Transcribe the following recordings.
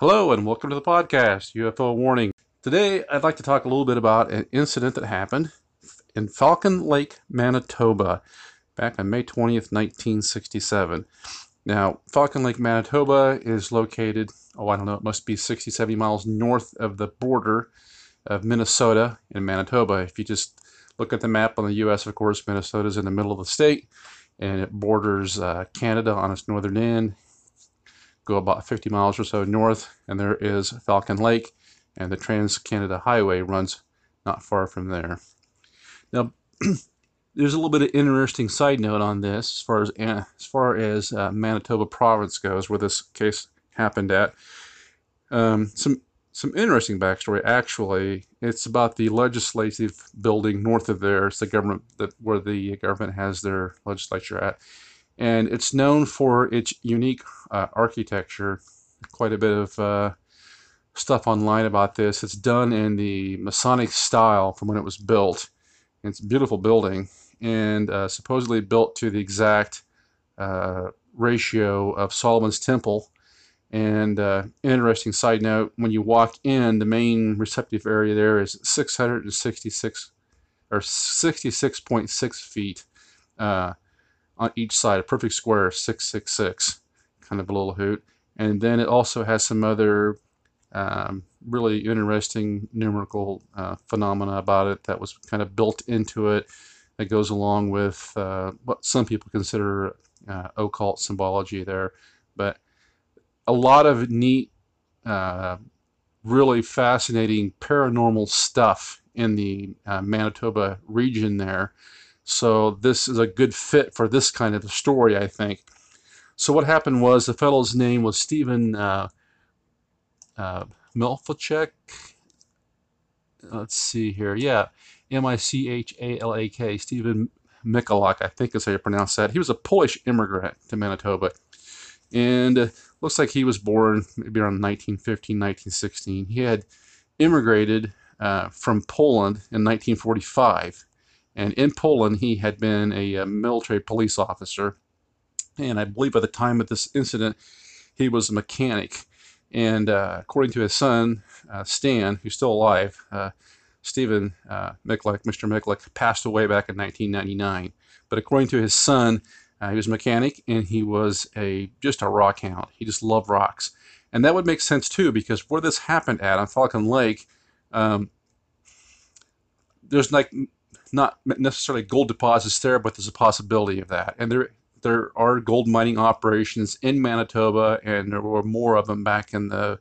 Hello, and welcome to the podcast, UFO Warning. Today, I'd like to talk a little bit about an incident that happened in Falcon Lake, Manitoba, back on May 20th, 1967. Now, Falcon Lake, Manitoba is located, oh, I don't know, it must be 60, 70 miles north of the border of Minnesota and Manitoba. If you just look at the map on the U.S., of course, Minnesota is in the middle of the state, and it borders uh, Canada on its northern end go about 50 miles or so north, and there is Falcon Lake, and the Trans Canada Highway runs not far from there. Now, there's a little bit of interesting side note on this as far as as far as uh, Manitoba Province goes, where this case happened at. Um, some some interesting backstory. Actually, it's about the legislative building north of there. It's the government that where the government has their legislature at and it's known for its unique uh, architecture. Quite a bit of uh, stuff online about this. It's done in the Masonic style from when it was built. It's a beautiful building and uh, supposedly built to the exact uh, ratio of Solomon's Temple. And uh, interesting side note: when you walk in, the main receptive area there is 666 or 66.6 feet. On each side, a perfect square, 666, kind of a little hoot. And then it also has some other um, really interesting numerical uh, phenomena about it that was kind of built into it that goes along with uh, what some people consider uh, occult symbology there. But a lot of neat, uh, really fascinating paranormal stuff in the uh, Manitoba region there. So this is a good fit for this kind of story, I think. So what happened was the fellow's name was Stephen uh, uh. Let's see here. Yeah, M-I-C-H-A-L-A-K. Stephen Michalak, I think is how you pronounce that. He was a Polish immigrant to Manitoba. And uh, looks like he was born maybe around 1915, 1916. He had immigrated uh, from Poland in 1945 and in Poland, he had been a, a military police officer. And I believe by the time of this incident, he was a mechanic. And uh, according to his son, uh, Stan, who's still alive, uh, Stephen uh, Michalak, Mr. Michalak, passed away back in 1999. But according to his son, uh, he was a mechanic and he was a just a rock hound. He just loved rocks. And that would make sense too, because where this happened at on Falcon Lake, um, there's like not necessarily gold deposits there, but there's a possibility of that. And there there are gold mining operations in Manitoba, and there were more of them back in the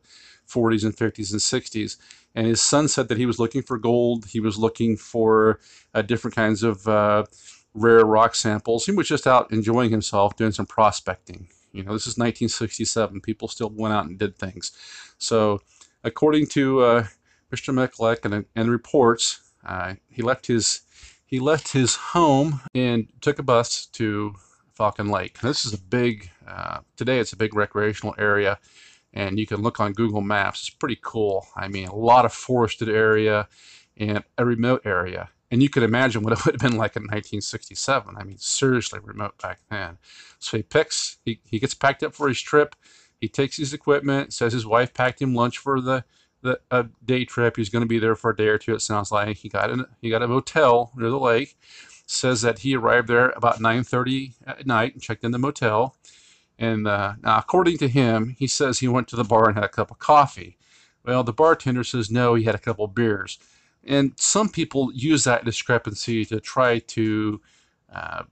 40s and 50s and 60s. And his son said that he was looking for gold. He was looking for uh, different kinds of uh, rare rock samples. He was just out enjoying himself, doing some prospecting. You know, this is 1967. People still went out and did things. So, according to uh, Mr. Michalak and, and reports, uh, he left his he left his home and took a bus to Falcon Lake. This is a big, uh, today it's a big recreational area, and you can look on Google Maps. It's pretty cool. I mean, a lot of forested area and a remote area. And you can imagine what it would have been like in 1967. I mean, seriously remote back then. So he picks, he, he gets packed up for his trip. He takes his equipment, says his wife packed him lunch for the the, a day trip. He's going to be there for a day or two. It sounds like he got an, he got a motel near the lake. Says that he arrived there about 9:30 at night and checked in the motel. And uh, now, according to him, he says he went to the bar and had a cup of coffee. Well, the bartender says no, he had a couple beers. And some people use that discrepancy to try to uh,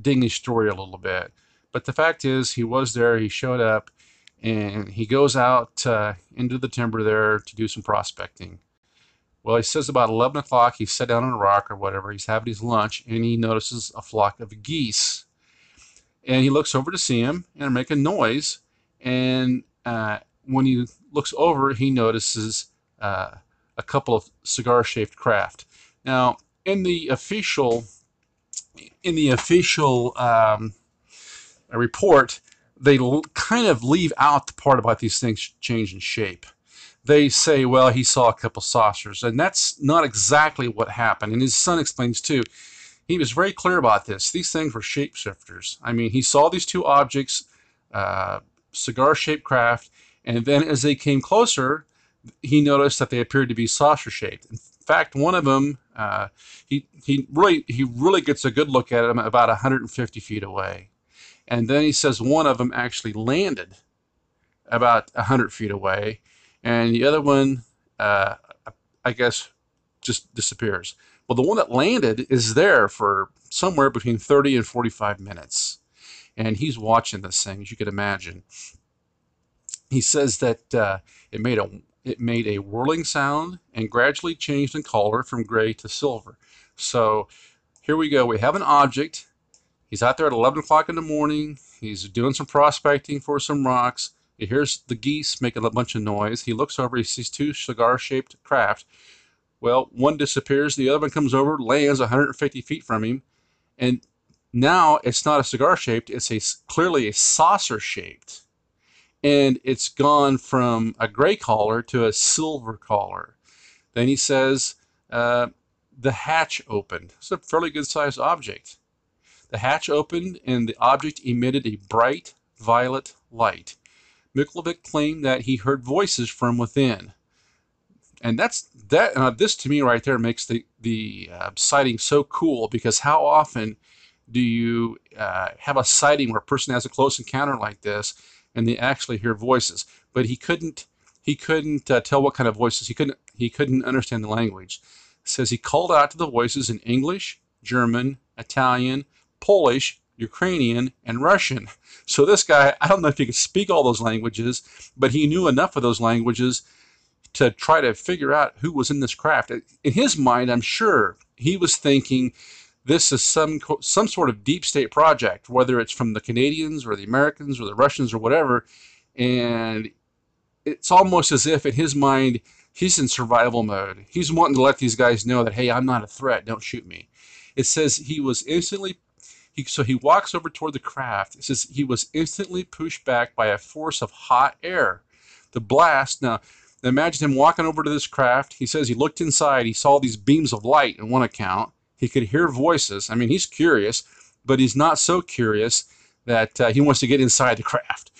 ding his story a little bit. But the fact is, he was there. He showed up and he goes out uh, into the timber there to do some prospecting. Well, he says about 11 o'clock, he's sat down on a rock or whatever, he's having his lunch, and he notices a flock of geese. And he looks over to see him and make a noise. And uh, when he looks over, he notices uh, a couple of cigar-shaped craft. Now, in the official in the official um, report, they l- kind of leave out the part about these things changing shape. They say, well, he saw a couple saucers, and that's not exactly what happened. And his son explains too. He was very clear about this. These things were shapeshifters. I mean, he saw these two objects, uh, cigar-shaped craft, and then as they came closer, he noticed that they appeared to be saucer-shaped. In fact, one of them, uh, he he really he really gets a good look at them about 150 feet away. And then he says one of them actually landed about 100 feet away, and the other one, uh, I guess, just disappears. Well, the one that landed is there for somewhere between 30 and 45 minutes. And he's watching this thing, as you could imagine. He says that uh, it made a it made a whirling sound and gradually changed in color from gray to silver. So here we go. We have an object He's out there at 11 o'clock in the morning. He's doing some prospecting for some rocks. He hears the geese making a bunch of noise. He looks over. He sees two cigar shaped craft. Well, one disappears. The other one comes over, lands 150 feet from him. And now it's not a cigar shaped, it's a clearly a saucer shaped. And it's gone from a gray collar to a silver collar. Then he says, uh, the hatch opened. It's a fairly good sized object. The hatch opened and the object emitted a bright violet light. Mikulicek claimed that he heard voices from within. And that's that. Uh, this to me right there makes the the uh, sighting so cool because how often do you uh, have a sighting where a person has a close encounter like this and they actually hear voices? But he couldn't he couldn't uh, tell what kind of voices. He couldn't he couldn't understand the language. It says he called out to the voices in English, German, Italian, Polish, Ukrainian, and Russian. So this guy, I don't know if he could speak all those languages, but he knew enough of those languages to try to figure out who was in this craft. In his mind, I'm sure he was thinking this is some some sort of deep state project, whether it's from the Canadians or the Americans or the Russians or whatever. And it's almost as if in his mind he's in survival mode. He's wanting to let these guys know that hey, I'm not a threat. Don't shoot me. It says he was instantly he, so he walks over toward the craft. It says he was instantly pushed back by a force of hot air. The blast, now imagine him walking over to this craft. He says he looked inside. He saw these beams of light in one account. He could hear voices. I mean, he's curious, but he's not so curious that uh, he wants to get inside the craft.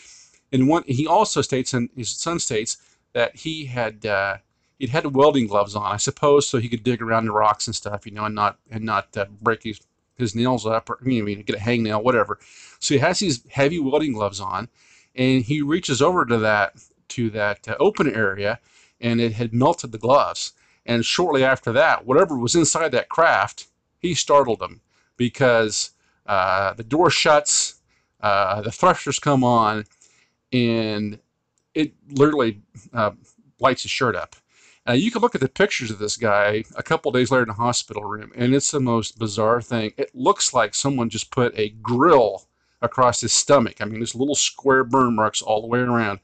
And one, he also states, and his son states, that he had uh, he'd had welding gloves on, I suppose, so he could dig around the rocks and stuff, you know, and not and not uh, break his his nails up, or you mean, get a hangnail, whatever. So he has these heavy welding gloves on, and he reaches over to that to that uh, open area, and it had melted the gloves. And shortly after that, whatever was inside that craft, he startled them because uh, the door shuts, uh, the thrusters come on, and it literally uh, lights his shirt up. Uh, you can look at the pictures of this guy a couple days later in the hospital room, and it's the most bizarre thing. It looks like someone just put a grill across his stomach. I mean, there's little square burn marks all the way around.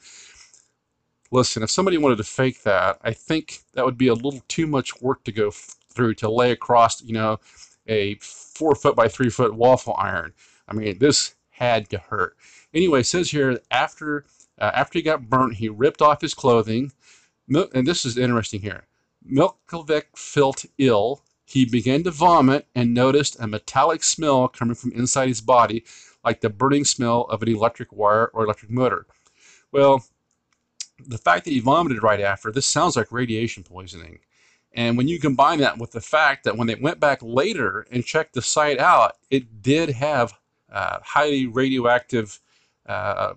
Listen, if somebody wanted to fake that, I think that would be a little too much work to go f- through to lay across, you know, a four foot by three foot waffle iron. I mean, this had to hurt. Anyway, it says here after uh, after he got burnt, he ripped off his clothing and this is interesting here. Mikulicek felt ill. He began to vomit and noticed a metallic smell coming from inside his body, like the burning smell of an electric wire or electric motor. Well, the fact that he vomited right after, this sounds like radiation poisoning. And when you combine that with the fact that when they went back later and checked the site out, it did have uh, highly radioactive uh,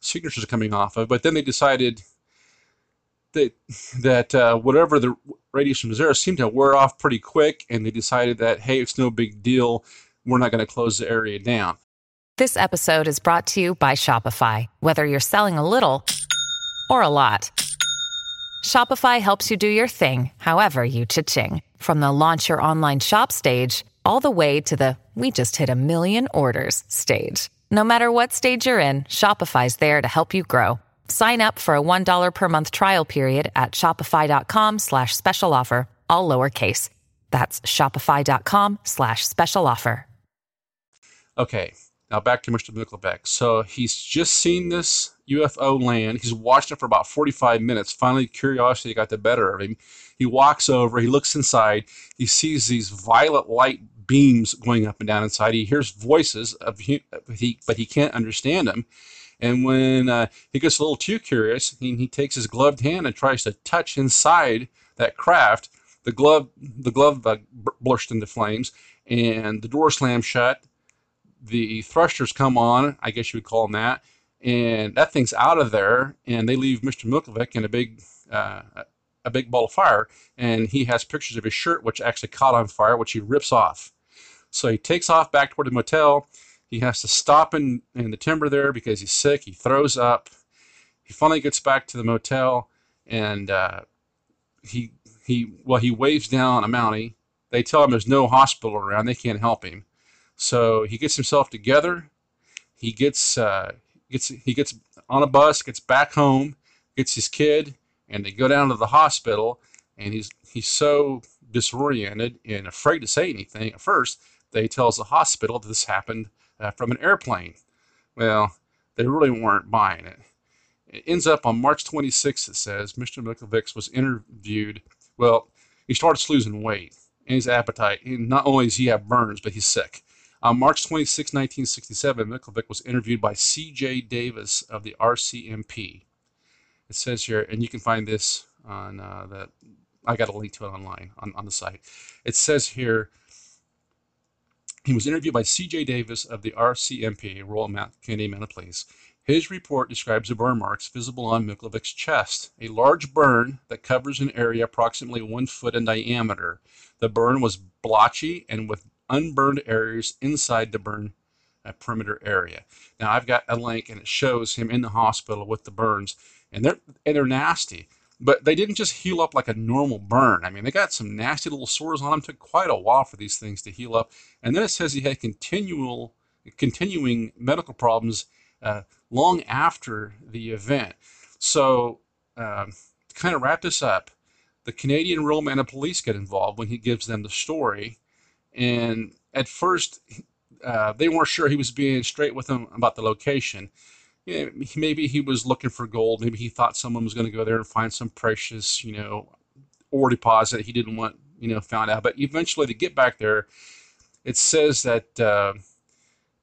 signatures coming off of, but then they decided that that uh, whatever the radiation was there seemed to wear off pretty quick, and they decided that hey, it's no big deal. We're not going to close the area down. This episode is brought to you by Shopify. Whether you're selling a little or a lot, Shopify helps you do your thing, however you cha-ching. From the launch your online shop stage, all the way to the we just hit a million orders stage. No matter what stage you're in, Shopify's there to help you grow. Sign up for a $1 per month trial period at shopify.com slash special offer, all lowercase. That's shopify.com slash special offer. Okay, now back to Mr. Nickelback. So he's just seen this UFO land. He's watched it for about 45 minutes. Finally, curiosity got the better of him. He walks over, he looks inside, he sees these violet light beams going up and down inside. He hears voices of but he can't understand them. And when uh, he gets a little too curious, he, he takes his gloved hand and tries to touch inside that craft. The glove, the glove uh, into flames, and the door slams shut. The thrusters come on, I guess you would call them that, and that thing's out of there. And they leave Mr. Milkovic in a big, uh, a big ball of fire. And he has pictures of his shirt, which actually caught on fire, which he rips off. So he takes off back toward the motel he has to stop in, in the timber there because he's sick. He throws up. He finally gets back to the motel and uh, he he well he waves down a Mountie. They tell him there's no hospital around. They can't help him. So he gets himself together. He gets uh, gets he gets on a bus, gets back home, gets his kid, and they go down to the hospital. And he's he's so disoriented and afraid to say anything at first. They tells the hospital that this happened uh, from an airplane. Well, they really weren't buying it. It ends up on March 26th, it says, Mr. Mikulevich was interviewed. Well, he starts losing weight and his appetite. And not only does he have burns, but he's sick. On March 26, 1967, Mikulevich was interviewed by C.J. Davis of the RCMP. It says here, and you can find this on uh, the, I got a link to it online on, on the site. It says here, he was interviewed by C.J. Davis of the RCMP, Royal Mount Canadian Mounted Police. His report describes the burn marks visible on Mikulevich's chest, a large burn that covers an area approximately one foot in diameter. The burn was blotchy and with unburned areas inside the burn uh, perimeter area. Now I've got a link and it shows him in the hospital with the burns, and they're and they're nasty. But they didn't just heal up like a normal burn. I mean, they got some nasty little sores on them. It took quite a while for these things to heal up. And then it says he had continual, continuing medical problems uh, long after the event. So, um, to kind of wrap this up, the Canadian Royal Mounted Police get involved when he gives them the story. And at first, uh, they weren't sure he was being straight with them about the location maybe he was looking for gold. Maybe he thought someone was going to go there and find some precious, you know, ore deposit he didn't want, you know, found out. But eventually, to get back there, it says that uh,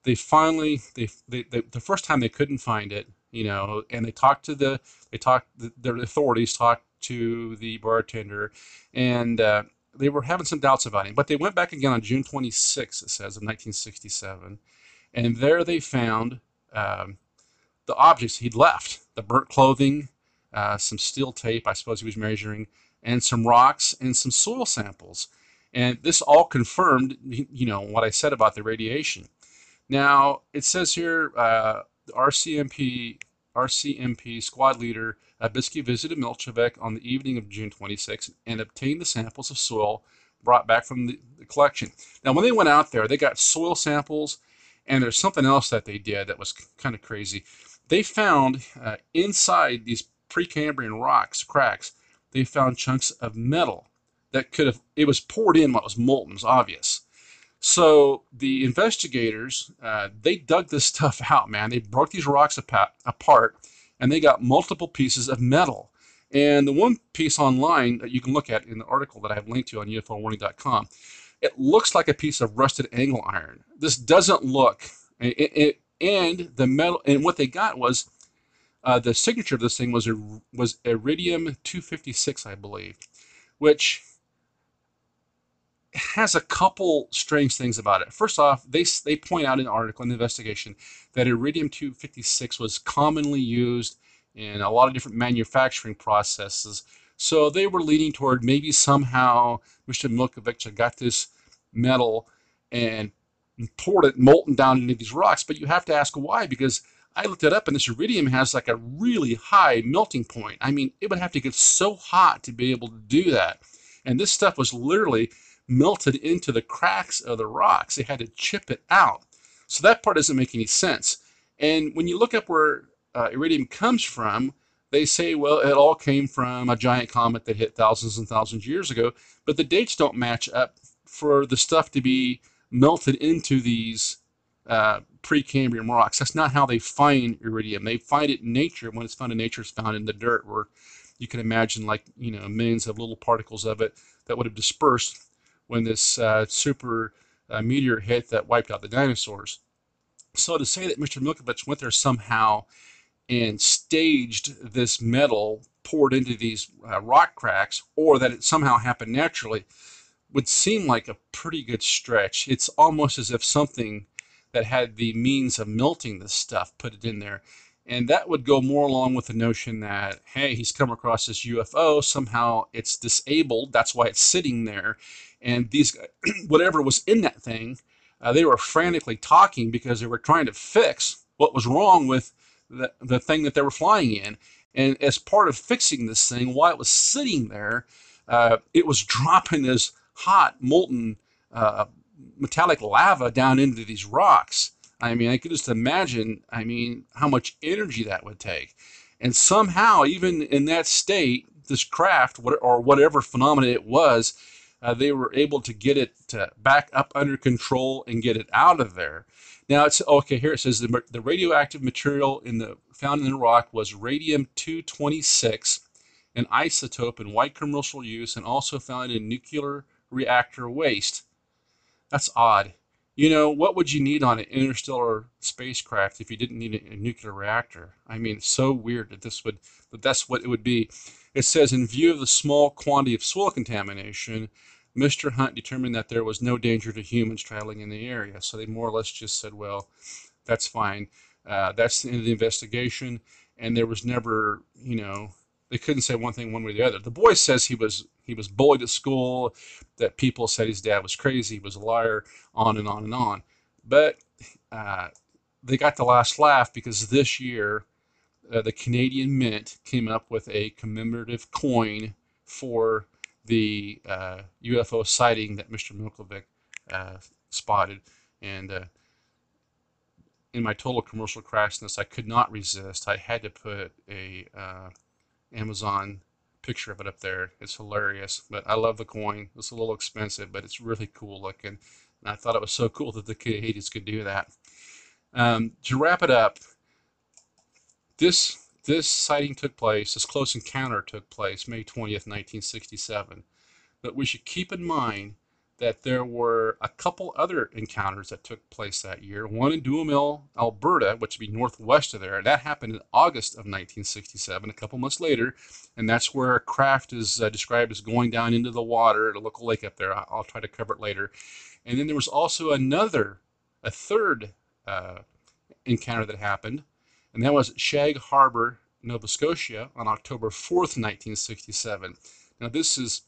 they finally, they, they, they, the first time they couldn't find it, you know, and they talked to the, they talked, the, the authorities talked to the bartender, and uh, they were having some doubts about him. But they went back again on June 26, it says, of 1967, and there they found. Um, the objects he'd left the burnt clothing, uh, some steel tape, I suppose he was measuring, and some rocks and some soil samples. And this all confirmed, you know, what I said about the radiation. Now, it says here uh, RCMP, RCMP squad leader uh, Bissky visited Milchevek on the evening of June 26 and obtained the samples of soil brought back from the, the collection. Now, when they went out there, they got soil samples, and there's something else that they did that was kind of crazy they found uh, inside these Precambrian rocks, cracks, they found chunks of metal that could have, it was poured in when it was molten, it's obvious. So the investigators, uh, they dug this stuff out, man. They broke these rocks apart and they got multiple pieces of metal. And the one piece online that you can look at in the article that I have linked to on UFOwarning.com, it looks like a piece of rusted angle iron. This doesn't look, it, it, and the metal and what they got was uh, the signature of this thing was was iridium 256 i believe which has a couple strange things about it. First off they they point out in an article in the investigation that iridium 256 was commonly used in a lot of different manufacturing processes. So they were leaning toward maybe somehow mr milkovich got this metal and poured it molten down into these rocks. But you have to ask why, because I looked it up and this iridium has like a really high melting point. I mean, it would have to get so hot to be able to do that. And this stuff was literally melted into the cracks of the rocks. They had to chip it out. So that part doesn't make any sense. And when you look up where uh, iridium comes from, they say, well, it all came from a giant comet that hit thousands and thousands of years ago, but the dates don't match up for the stuff to be melted into these uh, Precambrian rocks. That's not how they find iridium. They find it in nature. When it's found in nature, it's found in the dirt, where you can imagine like you know millions of little particles of it that would have dispersed when this uh, super uh, meteor hit that wiped out the dinosaurs. So to say that Mr. Milkovich went there somehow and staged this metal poured into these uh, rock cracks, or that it somehow happened naturally, would seem like a pretty good stretch. It's almost as if something that had the means of melting this stuff put it in there. And that would go more along with the notion that, hey, he's come across this UFO, somehow it's disabled, that's why it's sitting there. And these, whatever was in that thing, uh, they were frantically talking because they were trying to fix what was wrong with the, the thing that they were flying in. And as part of fixing this thing, while it was sitting there, uh, it was dropping this hot, molten, uh, metallic lava down into these rocks. I mean, I could just imagine, I mean, how much energy that would take. And somehow, even in that state, this craft, or whatever phenomena it was, uh, they were able to get it to back up under control and get it out of there. Now it's okay. Here it says the, the radioactive material in the found in the rock was radium 226, an isotope in white commercial use, and also found in nuclear reactor waste. That's odd. You know, what would you need on an interstellar spacecraft if you didn't need a, nuclear reactor? I mean, it's so weird that this would, that that's what it would be. It says, in view of the small quantity of soil contamination, Mr. Hunt determined that there was no danger to humans traveling in the area. So they more or less just said, well, that's fine. Uh, that's the end of the investigation. And there was never, you know, they couldn't say one thing one way or the other. The boy says he was he was bullied at school, that people said his dad was crazy, he was a liar, on and on and on. But uh, they got the last laugh because this year uh, the Canadian Mint came up with a commemorative coin for the uh, UFO sighting that Mr. Milkovic uh, spotted. And uh, in my total commercial crassness, I could not resist. I had to put a uh, Amazon picture of it up there. It's hilarious, but I love the coin. It's a little expensive, but it's really cool looking. And I thought it was so cool that the Canadians could do that. Um, to wrap it up, this this sighting took place, this close encounter took place May 20th, 1967. But we should keep in mind that there were a couple other encounters that took place that year. One in Duhamel, Alberta, which would be northwest of there. That happened in August of 1967, a couple months later, and that's where a craft is uh, described as going down into the water at a local lake up there. I'll try to cover it later. And then there was also another, a third uh, encounter that happened and that was Shag Harbor, Nova Scotia, on October 4th, 1967. Now, this is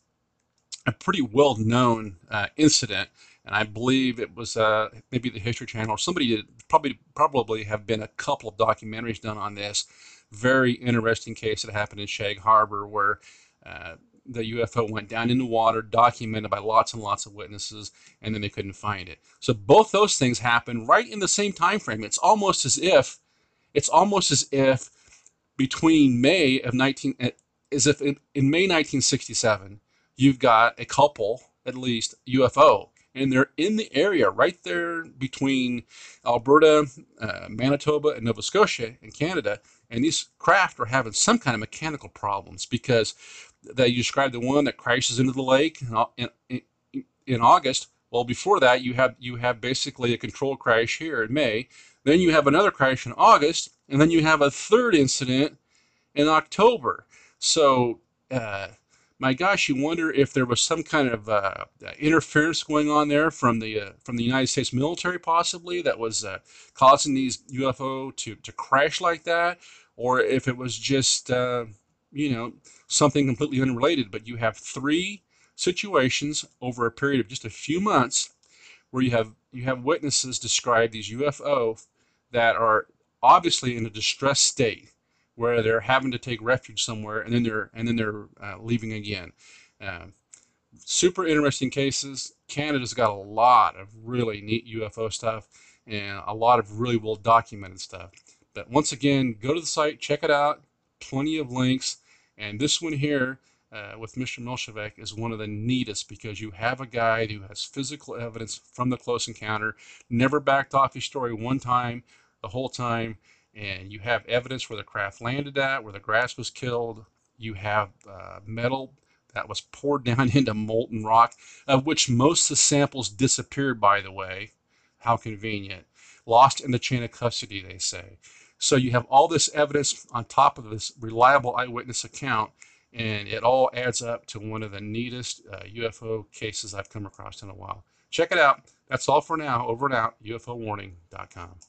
a pretty well known uh, incident, and I believe it was uh, maybe the History Channel or somebody did probably probably have been a couple of documentaries done on this. Very interesting case that happened in Shag Harbor where uh, the UFO went down in the water, documented by lots and lots of witnesses, and then they couldn't find it. So both those things happened right in the same time frame. It's almost as if it's almost as if between May of 19, eh, as if in, in May 1967, you've got a couple, at least, UFO, and they're in the area right there between Alberta, uh, Manitoba, and Nova Scotia in Canada. And these craft are having some kind of mechanical problems because they described the one that crashes into the lake in, in, in August. Well, before that, you have you have basically a control crash here in May, then you have another crash in August, and then you have a third incident in October. So, uh, my gosh, you wonder if there was some kind of uh, interference going on there from the uh, from the United States military, possibly that was uh, causing these UFO to to crash like that, or if it was just uh, you know something completely unrelated. But you have three situations over a period of just a few months where you have you have witnesses describe these UFO that are obviously in a distressed state where they're having to take refuge somewhere and then they're and then they're uh, leaving again. Uh, super interesting cases. Canada's got a lot of really neat UFO stuff and a lot of really well documented stuff. But once again, go to the site, check it out. Plenty of links. And this one here uh, with Mr. Milchevek is one of the neatest because you have a guy who has physical evidence from the close encounter, never backed off his story one time, the whole time, and you have evidence where the craft landed at, where the grass was killed. You have uh, metal that was poured down into molten rock, of which most of the samples disappeared, by the way. How convenient. Lost in the chain of custody, they say. So you have all this evidence on top of this reliable eyewitness account, and it all adds up to one of the neatest uh, UFO cases I've come across in a while. Check it out. That's all for now. Over and out, UFOwarning.com.